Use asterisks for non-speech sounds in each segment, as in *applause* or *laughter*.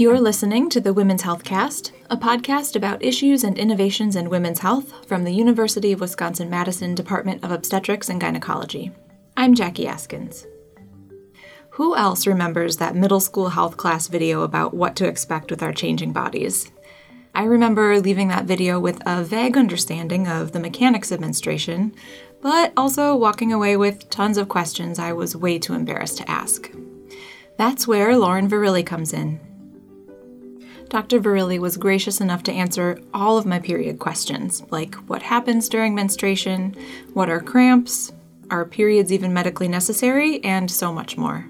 You're listening to the Women's Health Cast, a podcast about issues and innovations in women's health from the University of Wisconsin Madison Department of Obstetrics and Gynecology. I'm Jackie Askins. Who else remembers that middle school health class video about what to expect with our changing bodies? I remember leaving that video with a vague understanding of the mechanics of menstruation, but also walking away with tons of questions I was way too embarrassed to ask. That's where Lauren Verrilli comes in. Dr. Verrilli was gracious enough to answer all of my period questions, like what happens during menstruation, what are cramps, are periods even medically necessary, and so much more.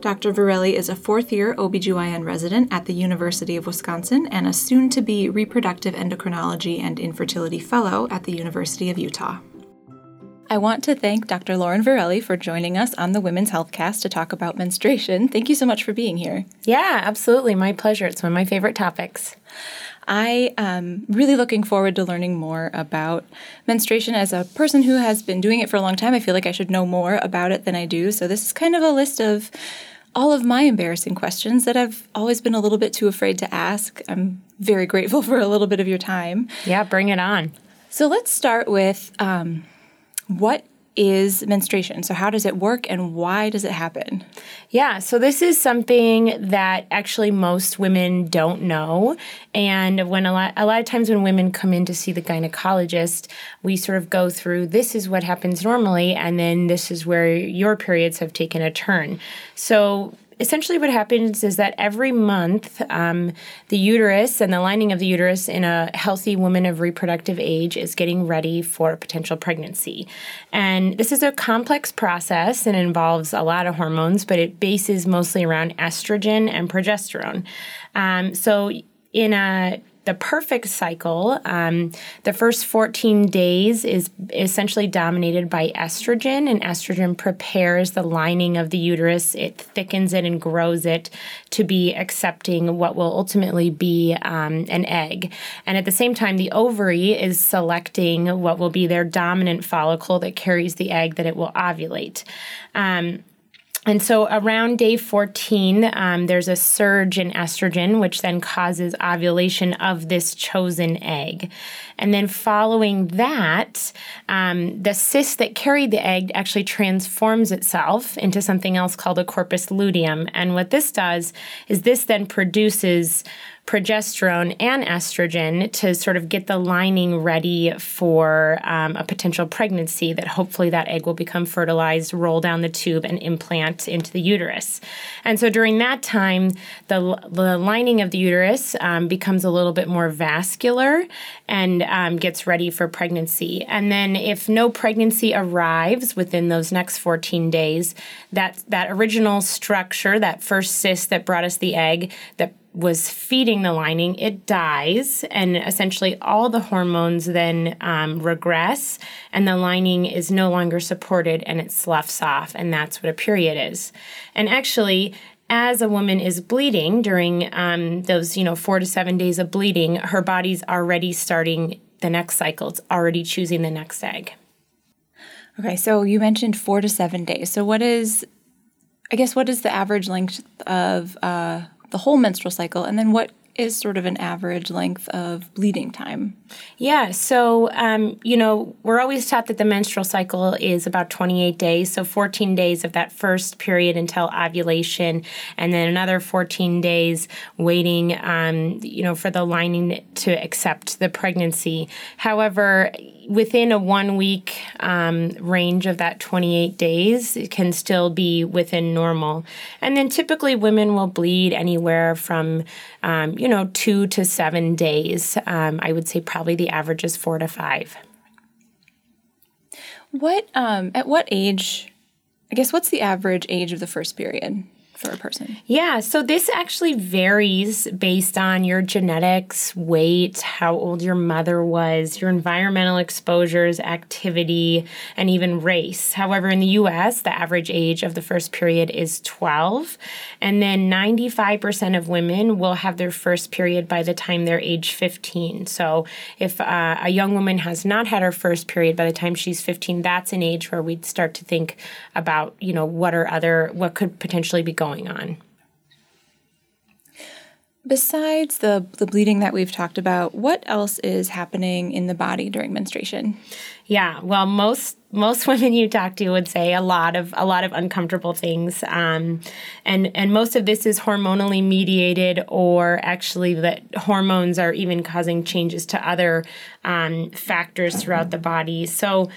Dr. Verrilli is a fourth year OBGYN resident at the University of Wisconsin and a soon to be reproductive endocrinology and infertility fellow at the University of Utah. I want to thank Dr. Lauren Verrilli for joining us on the Women's Health Cast to talk about menstruation. Thank you so much for being here. Yeah, absolutely. My pleasure. It's one of my favorite topics. I am really looking forward to learning more about menstruation. As a person who has been doing it for a long time, I feel like I should know more about it than I do. So, this is kind of a list of all of my embarrassing questions that I've always been a little bit too afraid to ask. I'm very grateful *laughs* for a little bit of your time. Yeah, bring it on. So, let's start with um, what is menstruation? So, how does it work and why does it happen? Yeah, so this is something that actually most women don't know. And when a lot, a lot of times when women come in to see the gynecologist, we sort of go through this is what happens normally, and then this is where your periods have taken a turn. So, essentially what happens is that every month um, the uterus and the lining of the uterus in a healthy woman of reproductive age is getting ready for potential pregnancy. And this is a complex process and involves a lot of hormones but it bases mostly around estrogen and progesterone. Um, so in a the perfect cycle, um, the first 14 days is essentially dominated by estrogen, and estrogen prepares the lining of the uterus. It thickens it and grows it to be accepting what will ultimately be um, an egg. And at the same time, the ovary is selecting what will be their dominant follicle that carries the egg that it will ovulate. Um, and so around day 14, um, there's a surge in estrogen, which then causes ovulation of this chosen egg. And then following that, um, the cyst that carried the egg actually transforms itself into something else called a corpus luteum. And what this does is this then produces progesterone and estrogen to sort of get the lining ready for um, a potential pregnancy that hopefully that egg will become fertilized, roll down the tube, and implant into the uterus. And so during that time, the, the lining of the uterus um, becomes a little bit more vascular and um, gets ready for pregnancy. And then if no pregnancy arrives within those next 14 days, that, that original structure, that first cyst that brought us the egg, that was feeding the lining, it dies, and essentially all the hormones then um, regress, and the lining is no longer supported and it sloughs off, and that's what a period is. And actually, as a woman is bleeding during um, those, you know, four to seven days of bleeding, her body's already starting the next cycle. It's already choosing the next egg. Okay, so you mentioned four to seven days. So what is, I guess, what is the average length of uh, the whole menstrual cycle, and then what is sort of an average length of bleeding time? Yeah, so, um, you know, we're always taught that the menstrual cycle is about 28 days, so 14 days of that first period until ovulation, and then another 14 days waiting, um, you know, for the lining to accept the pregnancy. However, within a one week um, range of that 28 days, it can still be within normal. And then typically women will bleed anywhere from, um, you know, two to seven days. Um, I would say probably the average is four to five. What, um, at what age, I guess, what's the average age of the first period? For a person? Yeah, so this actually varies based on your genetics, weight, how old your mother was, your environmental exposures, activity, and even race. However, in the US, the average age of the first period is 12, and then 95% of women will have their first period by the time they're age 15. So if uh, a young woman has not had her first period by the time she's 15, that's an age where we'd start to think about, you know, what are other, what could potentially be going going on. Besides the, the bleeding that we've talked about, what else is happening in the body during menstruation? Yeah, well, most most *laughs* women you talk to would say a lot of a lot of uncomfortable things, um, and and most of this is hormonally mediated, or actually that hormones are even causing changes to other um, factors throughout the body. So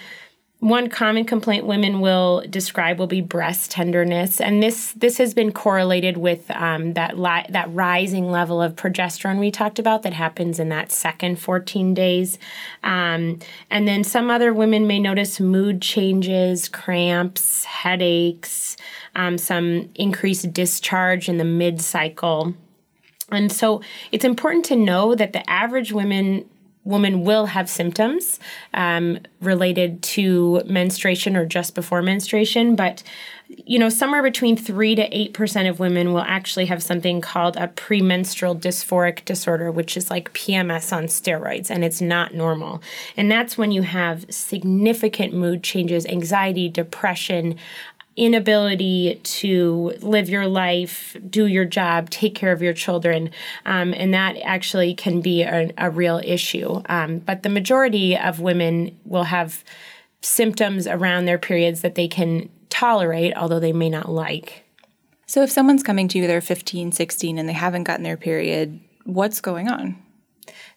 one common complaint women will describe will be breast tenderness, and this this has been correlated with um, that li- that rising level of progesterone we talked about that happens in that second 14 days. Um, and then some other women may notice mood changes, cramps, headaches, um, some increased discharge in the mid cycle. And so it's important to know that the average women woman will have symptoms um, related to menstruation or just before menstruation, but you know, somewhere between three to eight percent of women will actually have something called a premenstrual dysphoric disorder, which is like PMS on steroids, and it's not normal. And that's when you have significant mood changes, anxiety, depression, inability to live your life, do your job, take care of your children, um, and that actually can be a, a real issue. Um, but the majority of women will have symptoms around their periods that they can tolerate, although they may not like. So, if someone's coming to you, they're 15, 16, and they haven't gotten their period, what's going on?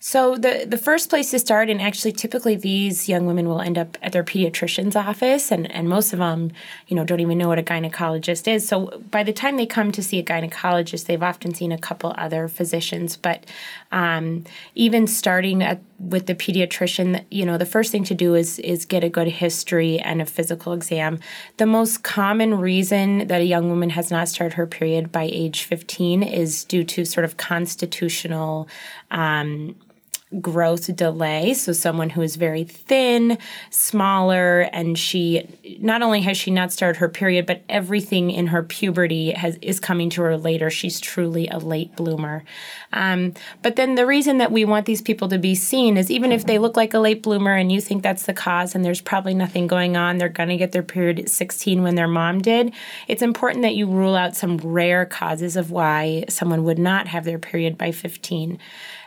So the the first place to start, and actually typically these young women will end up at their pediatrician's office, and, and most of them, you know, don't even know what a gynecologist is. So by the time they come to see a gynecologist, they've often seen a couple other physicians. But um, even starting at with the pediatrician, you know, the first thing to do is is get a good history and a physical exam. The most common reason that a young woman has not started her period by age 15 is due to sort of constitutional um, growth delay. So, someone who is very thin, smaller, and she not only has she not started her period, but everything in her puberty has is coming to her later. She's truly a late bloomer. Um, but then the reason that we want these people to be seen is even if they look like a late bloomer and you think that's the cause and there's probably nothing going on, they're going to get their period at 16 when their mom did. It's important that you rule out some rare causes of why someone would not have their period by 15.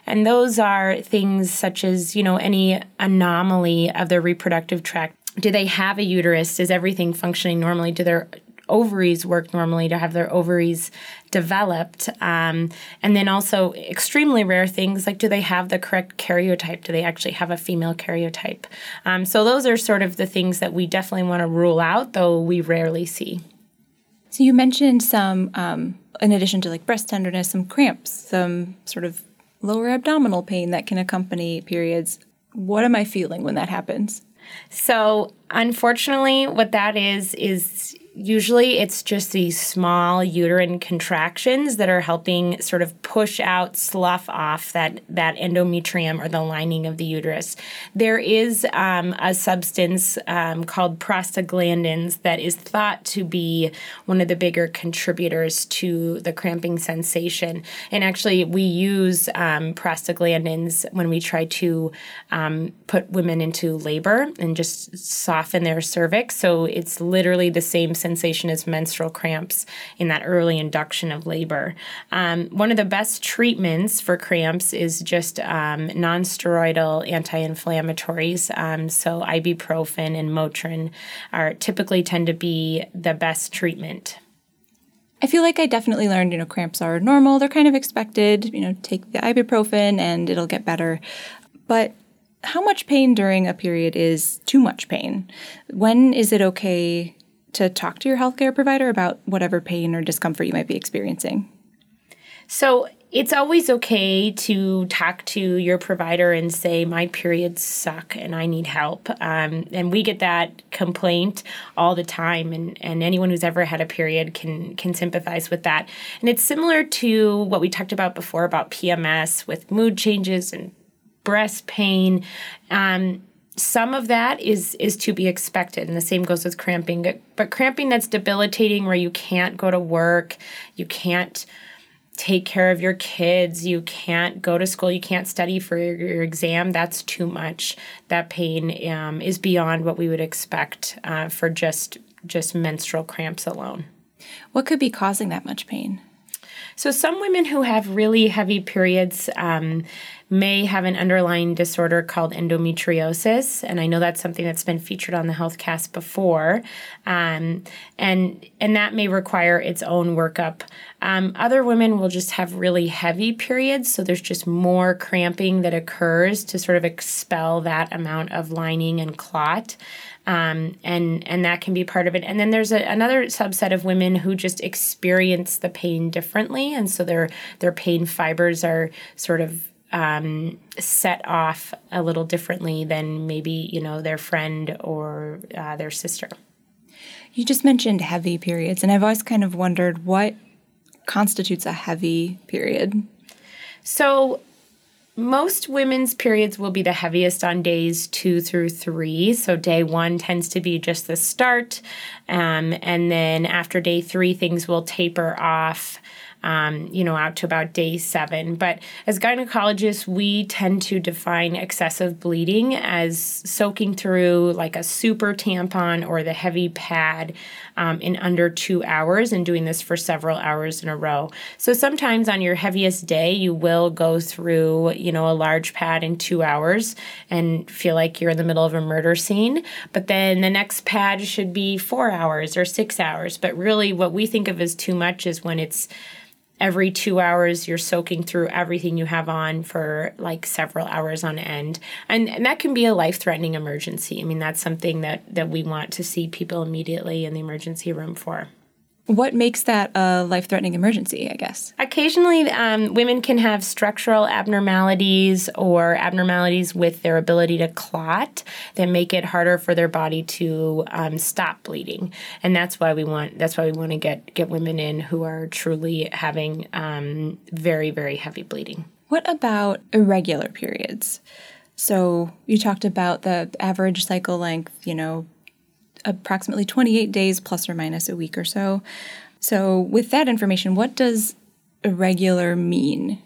And those are things such as, you know, any anomaly of their reproductive tract. Do they have a uterus? Is everything functioning normally? Do their ovaries work normally to have their ovaries developed um, and then also extremely rare things like do they have the correct karyotype do they actually have a female karyotype um, so those are sort of the things that we definitely want to rule out though we rarely see so you mentioned some um, in addition to like breast tenderness some cramps some sort of lower abdominal pain that can accompany periods. What am I feeling when that happens? So, unfortunately, what that is, is usually it's just these small uterine contractions that are helping sort of push out, slough off that, that endometrium or the lining of the uterus. There is um, a substance um, called prostaglandins that is thought to be one of the bigger contributors to the cramping sensation. And actually, we use um, prostaglandins when we try to um, put women into labor and just soften their cervix. So it's literally the same sensation as menstrual cramps in that early induction of labor. Um, one of the best treatments for cramps is just um, nonsteroidal anti-inflammatories. Um, so ibuprofen and Motrin are typically tend to be the best treatment. I feel like I definitely learned, you know, cramps are normal. They're kind of expected. You know, take the ibuprofen and it'll get better. But how much pain during a period is too much pain? When is it okay to talk to your healthcare provider about whatever pain or discomfort you might be experiencing? So, it's always okay to talk to your provider and say my periods suck and i need help um, and we get that complaint all the time and, and anyone who's ever had a period can can sympathize with that and it's similar to what we talked about before about pms with mood changes and breast pain. Um, some of that is is to be expected, and the same goes with cramping. But cramping that's debilitating, where you can't go to work, you can't take care of your kids, you can't go to school, you can't study for your, your exam. That's too much. That pain um, is beyond what we would expect uh, for just just menstrual cramps alone. What could be causing that much pain? So, some women who have really heavy periods um, may have an underlying disorder called endometriosis, and I know that's something that's been featured on the HealthCast before, um, and and that may require its own workup. Um, other women will just have really heavy periods, so there's just more cramping that occurs to sort of expel that amount of lining and clot um, and and that can be part of it. And then there's a, another subset of women who just experience the pain differently, and so their their pain fibers are sort of um, set off a little differently than maybe you know their friend or uh, their sister. You just mentioned heavy periods, and I've always kind of wondered what constitutes a heavy period. So most women's periods will be the heaviest on days two through three. So, day one tends to be just the start. Um, and then after day three, things will taper off um, you know, out to about day seven. But as gynecologists, we tend to define excessive bleeding as soaking through like a super tampon or the heavy pad um, in under two hours and doing this for several hours in a row. So sometimes on your heaviest day, you will go through, you know, a large pad in two hours and feel like you're in the middle of a murder scene. But then the next pad should be four hours or six hours. But really, what we think of as too much is when it's every two hours you're soaking through everything you have on for like several hours on end. And, and that can be a life-threatening emergency. I mean that's something that that we want to see people immediately in the emergency room for what makes that a life threatening emergency, I guess? Occasionally, um, women can have structural abnormalities or abnormalities with their ability to clot that make it harder for their body to um, stop bleeding. And that's why we want that's why we want to get, get women in who are truly having um, very, very heavy bleeding. What about irregular periods? So you talked about the average cycle length, you know, approximately 28 days plus or minus a week or so. So, with that information, what does irregular mean?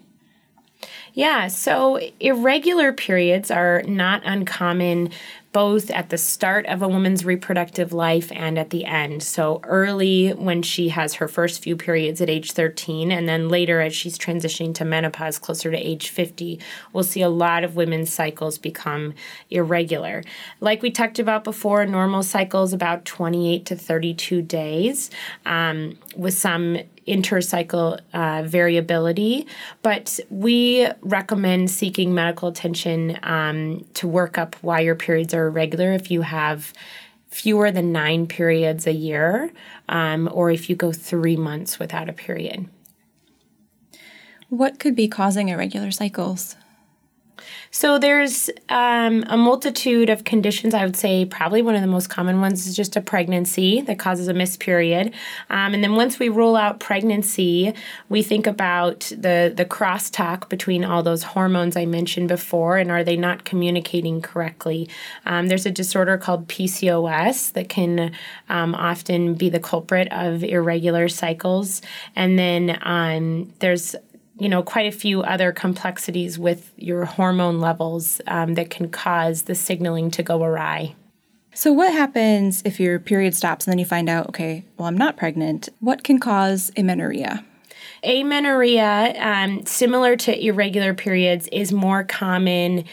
Yeah, so irregular periods are not uncommon both at the start of a woman's reproductive life and at the end. So, early when she has her first few periods at age 13, and then later as she's transitioning to menopause closer to age 50, we'll see a lot of women's cycles become irregular. Like we talked about before, normal cycles about 28 to 32 days, um, with some intercycle uh, variability, but we recommend seeking medical attention um, to work up why your periods are irregular if you have fewer than nine periods a year um, or if you go three months without a period. What could be causing irregular cycles? So there's um, a multitude of conditions. I would say probably one of the most common ones is just a pregnancy that causes a missed period. Um, and then once we rule out pregnancy, we think about the the crosstalk between all those hormones I mentioned before, and are they not communicating correctly? Um, there's a disorder called PCOS that can um, often be the culprit of irregular cycles, and then um, there's you know quite a few other complexities with your hormone levels um, that can cause the signaling to go awry. So, what happens if your period stops and then you find out, okay, well, I'm not pregnant? What can cause amenorrhea? Amenorrhea, um, similar to irregular periods, is more common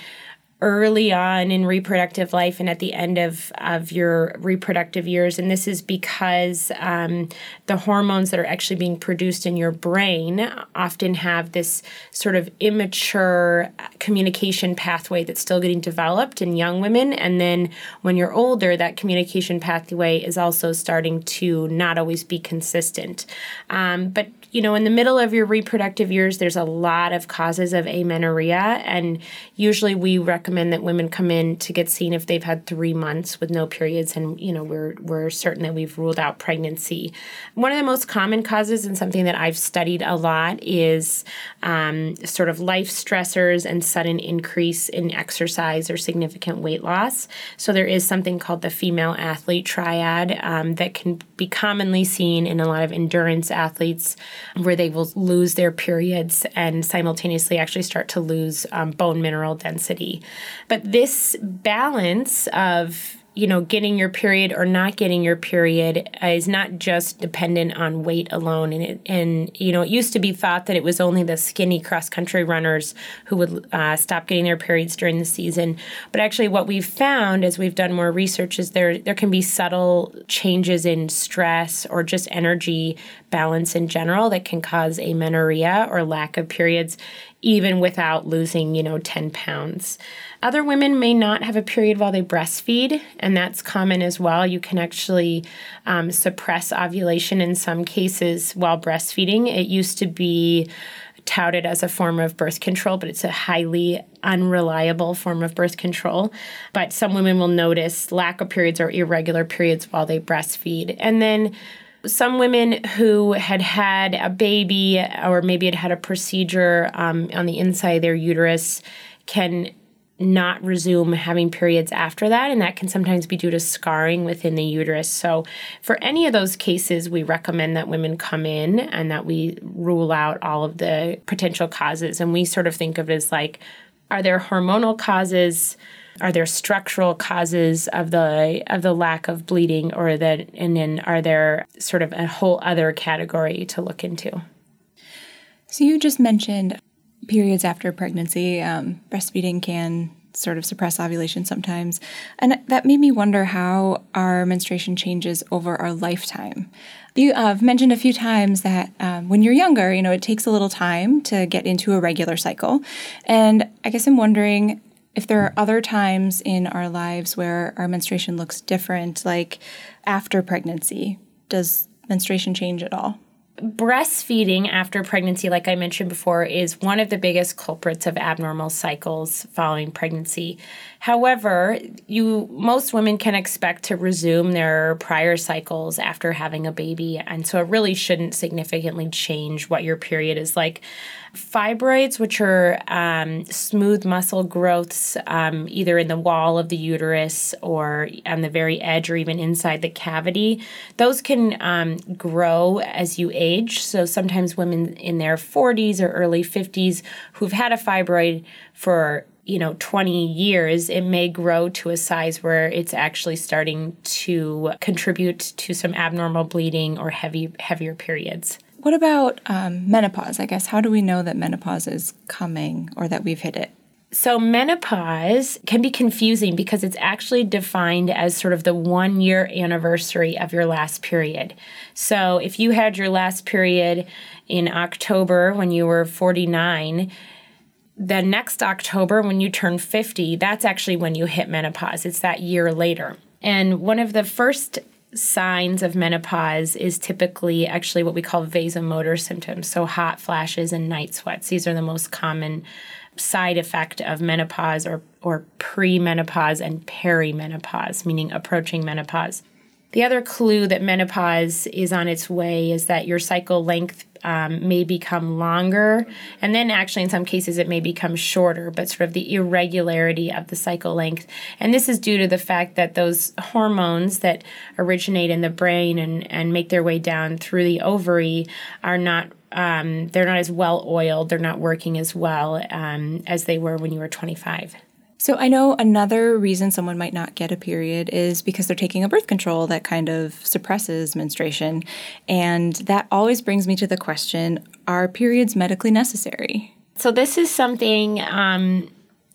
early on in reproductive life and at the end of, of your reproductive years. And this is because um, the hormones that are actually being produced in your brain often have this sort of immature communication pathway that's still getting developed in young women. And then when you're older, that communication pathway is also starting to not always be consistent. Um, but you know, in the middle of your reproductive years, there's a lot of causes of amenorrhea, and usually we recommend that women come in to get seen if they've had three months with no periods, and you know, we're we're certain that we've ruled out pregnancy. One of the most common causes, and something that I've studied a lot, is um, sort of life stressors and sudden increase in exercise or significant weight loss. So there is something called the female athlete triad um, that can be commonly seen in a lot of endurance athletes where they will lose their periods and simultaneously actually start to lose um, bone mineral density. But this balance of you know, getting your period or not getting your period is not just dependent on weight alone. And it, and you know, it used to be thought that it was only the skinny cross country runners who would uh, stop getting their periods during the season. But actually, what we've found as we've done more research is there there can be subtle changes in stress or just energy balance in general that can cause amenorrhea or lack of periods even without losing, you know, 10 pounds. Other women may not have a period while they breastfeed, and that's common as well. You can actually um, suppress ovulation in some cases while breastfeeding. It used to be touted as a form of birth control, but it's a highly unreliable form of birth control. But some women will notice lack of periods or irregular periods while they breastfeed. And then some women who had had a baby or maybe had had a procedure um, on the inside of their uterus can not resume having periods after that, and that can sometimes be due to scarring within the uterus. So, for any of those cases, we recommend that women come in and that we rule out all of the potential causes. And we sort of think of it as like, are there hormonal causes? Are there structural causes of the of the lack of bleeding, or that, and then are there sort of a whole other category to look into? So you just mentioned periods after pregnancy. Um, breastfeeding can sort of suppress ovulation sometimes, and that made me wonder how our menstruation changes over our lifetime. You uh, mentioned a few times that um, when you're younger, you know, it takes a little time to get into a regular cycle, and I guess I'm wondering if there are other times in our lives where our menstruation looks different, like after pregnancy, does menstruation change at all? Breastfeeding after pregnancy, like I mentioned before, is one of the biggest culprits of abnormal cycles following pregnancy. However, you most women can expect to resume their prior cycles after having a baby, and so it really shouldn't significantly change what your period is like. Fibroids, which are um, smooth muscle growths um, either in the wall of the uterus or on the very edge or even inside the cavity, those can um, grow as you age. So sometimes women in their 40s or early 50s who've had a fibroid for you know 20 years it may grow to a size where it's actually starting to contribute to some abnormal bleeding or heavy heavier periods what about um, menopause? I guess how do we know that menopause is coming or that we've hit it? So, menopause can be confusing because it's actually defined as sort of the one year anniversary of your last period. So, if you had your last period in October when you were 49, the next October when you turn 50, that's actually when you hit menopause. It's that year later. And one of the first signs of menopause is typically actually what we call vasomotor symptoms. So, hot flashes and night sweats. These are the most common side effect of menopause or, or premenopause and perimenopause, meaning approaching menopause. The other clue that menopause is on its way is that your cycle length um, may become longer, and then actually, in some cases, it may become shorter, but sort of the irregularity of the cycle length. And this is due to the fact that those hormones that originate in the brain and, and make their way down through the ovary are not. Um, they're not as well oiled. They're not working as well um, as they were when you were 25. So I know another reason someone might not get a period is because they're taking a birth control that kind of suppresses menstruation. And that always brings me to the question are periods medically necessary? So this is something um,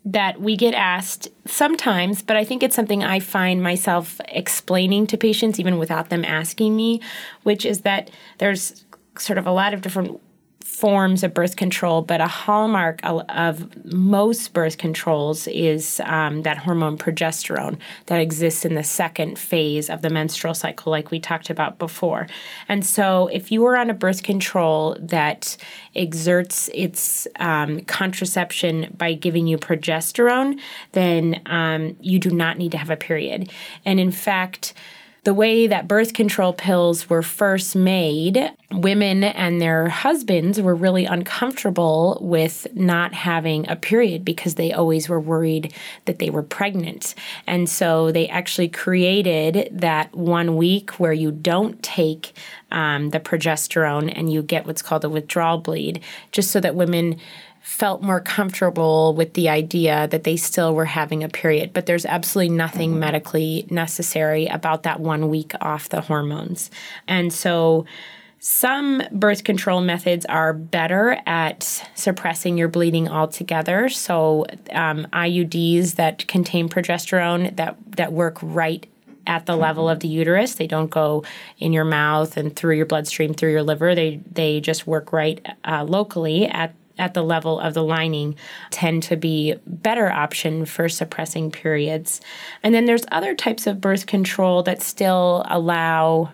that we get asked sometimes, but I think it's something I find myself explaining to patients even without them asking me, which is that there's sort of a lot of different forms of birth control, but a hallmark of most birth controls is um, that hormone progesterone that exists in the second phase of the menstrual cycle, like we talked about before. And so, if you are on a birth control that exerts its um, contraception by giving you progesterone, then um, you do not need to have a period. And in fact, the way that birth control pills were first made, women and their husbands were really uncomfortable with not having a period because they always were worried that they were pregnant. And so they actually created that one week where you don't take um, the progesterone and you get what's called a withdrawal bleed, just so that women felt more comfortable with the idea that they still were having a period. But there's absolutely nothing medically necessary about that one week off the hormones. And so, some birth control methods are better at suppressing your bleeding altogether. So, um, IUDs that contain progesterone that, that work right at the level of the uterus. They don't go in your mouth and through your bloodstream, through your liver. They, they just work right uh, locally at at the level of the lining tend to be better option for suppressing periods. And then there's other types of birth control that still allow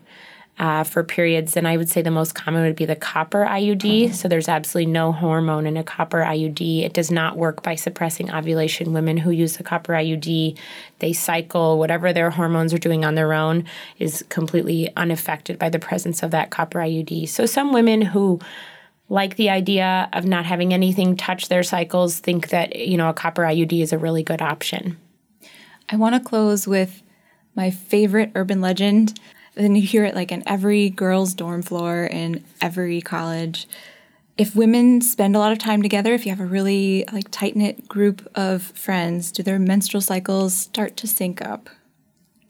uh, for periods, and I would say the most common would be the copper IUD. So there's absolutely no hormone in a copper IUD. It does not work by suppressing ovulation. Women who use the copper IUD, they cycle, whatever their hormones are doing on their own is completely unaffected by the presence of that copper IUD. So some women who like the idea of not having anything touch their cycles think that you know a copper IUD is a really good option. I want to close with my favorite urban legend. And you hear it like in every girl's dorm floor in every college. If women spend a lot of time together, if you have a really like tight knit group of friends, do their menstrual cycles start to sync up?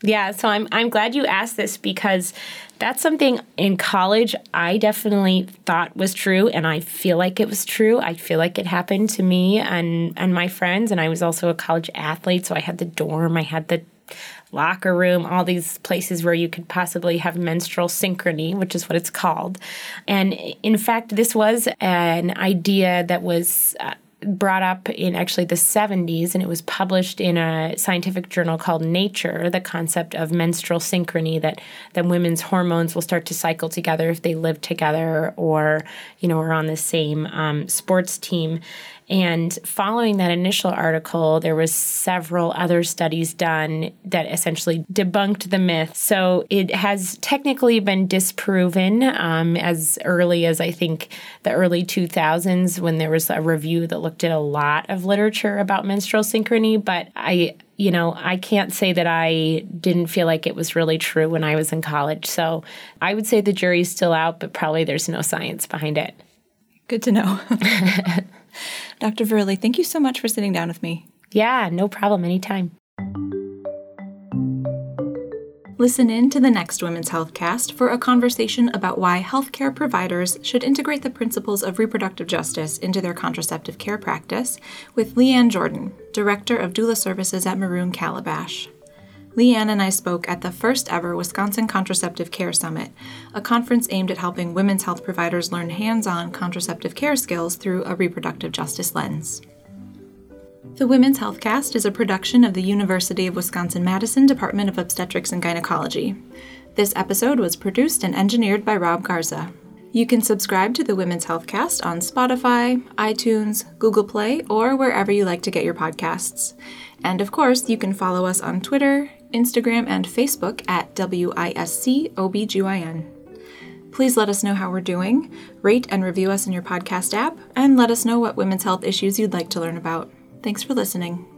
Yeah, so I'm I'm glad you asked this because that's something in college I definitely thought was true and I feel like it was true. I feel like it happened to me and and my friends and I was also a college athlete, so I had the dorm, I had the locker room, all these places where you could possibly have menstrual synchrony, which is what it's called. And in fact, this was an idea that was uh, brought up in actually the 70s and it was published in a scientific journal called Nature the concept of menstrual synchrony that that women's hormones will start to cycle together if they live together or you know are on the same um, sports team and following that initial article, there was several other studies done that essentially debunked the myth. So it has technically been disproven um, as early as I think the early 2000s when there was a review that looked at a lot of literature about menstrual synchrony. But I you know, I can't say that I didn't feel like it was really true when I was in college. So I would say the jury's still out, but probably there's no science behind it. Good to know. *laughs* Dr. Verrilli, thank you so much for sitting down with me. Yeah, no problem. Anytime. Listen in to the next Women's Health Cast for a conversation about why healthcare providers should integrate the principles of reproductive justice into their contraceptive care practice with Leanne Jordan, Director of Doula Services at Maroon Calabash. Leanne and I spoke at the first ever Wisconsin Contraceptive Care Summit, a conference aimed at helping women's health providers learn hands on contraceptive care skills through a reproductive justice lens. The Women's Health Cast is a production of the University of Wisconsin Madison Department of Obstetrics and Gynecology. This episode was produced and engineered by Rob Garza. You can subscribe to the Women's Health Cast on Spotify, iTunes, Google Play, or wherever you like to get your podcasts. And of course, you can follow us on Twitter, Instagram, and Facebook at WISCOBGYN. Please let us know how we're doing, rate and review us in your podcast app, and let us know what women's health issues you'd like to learn about. Thanks for listening.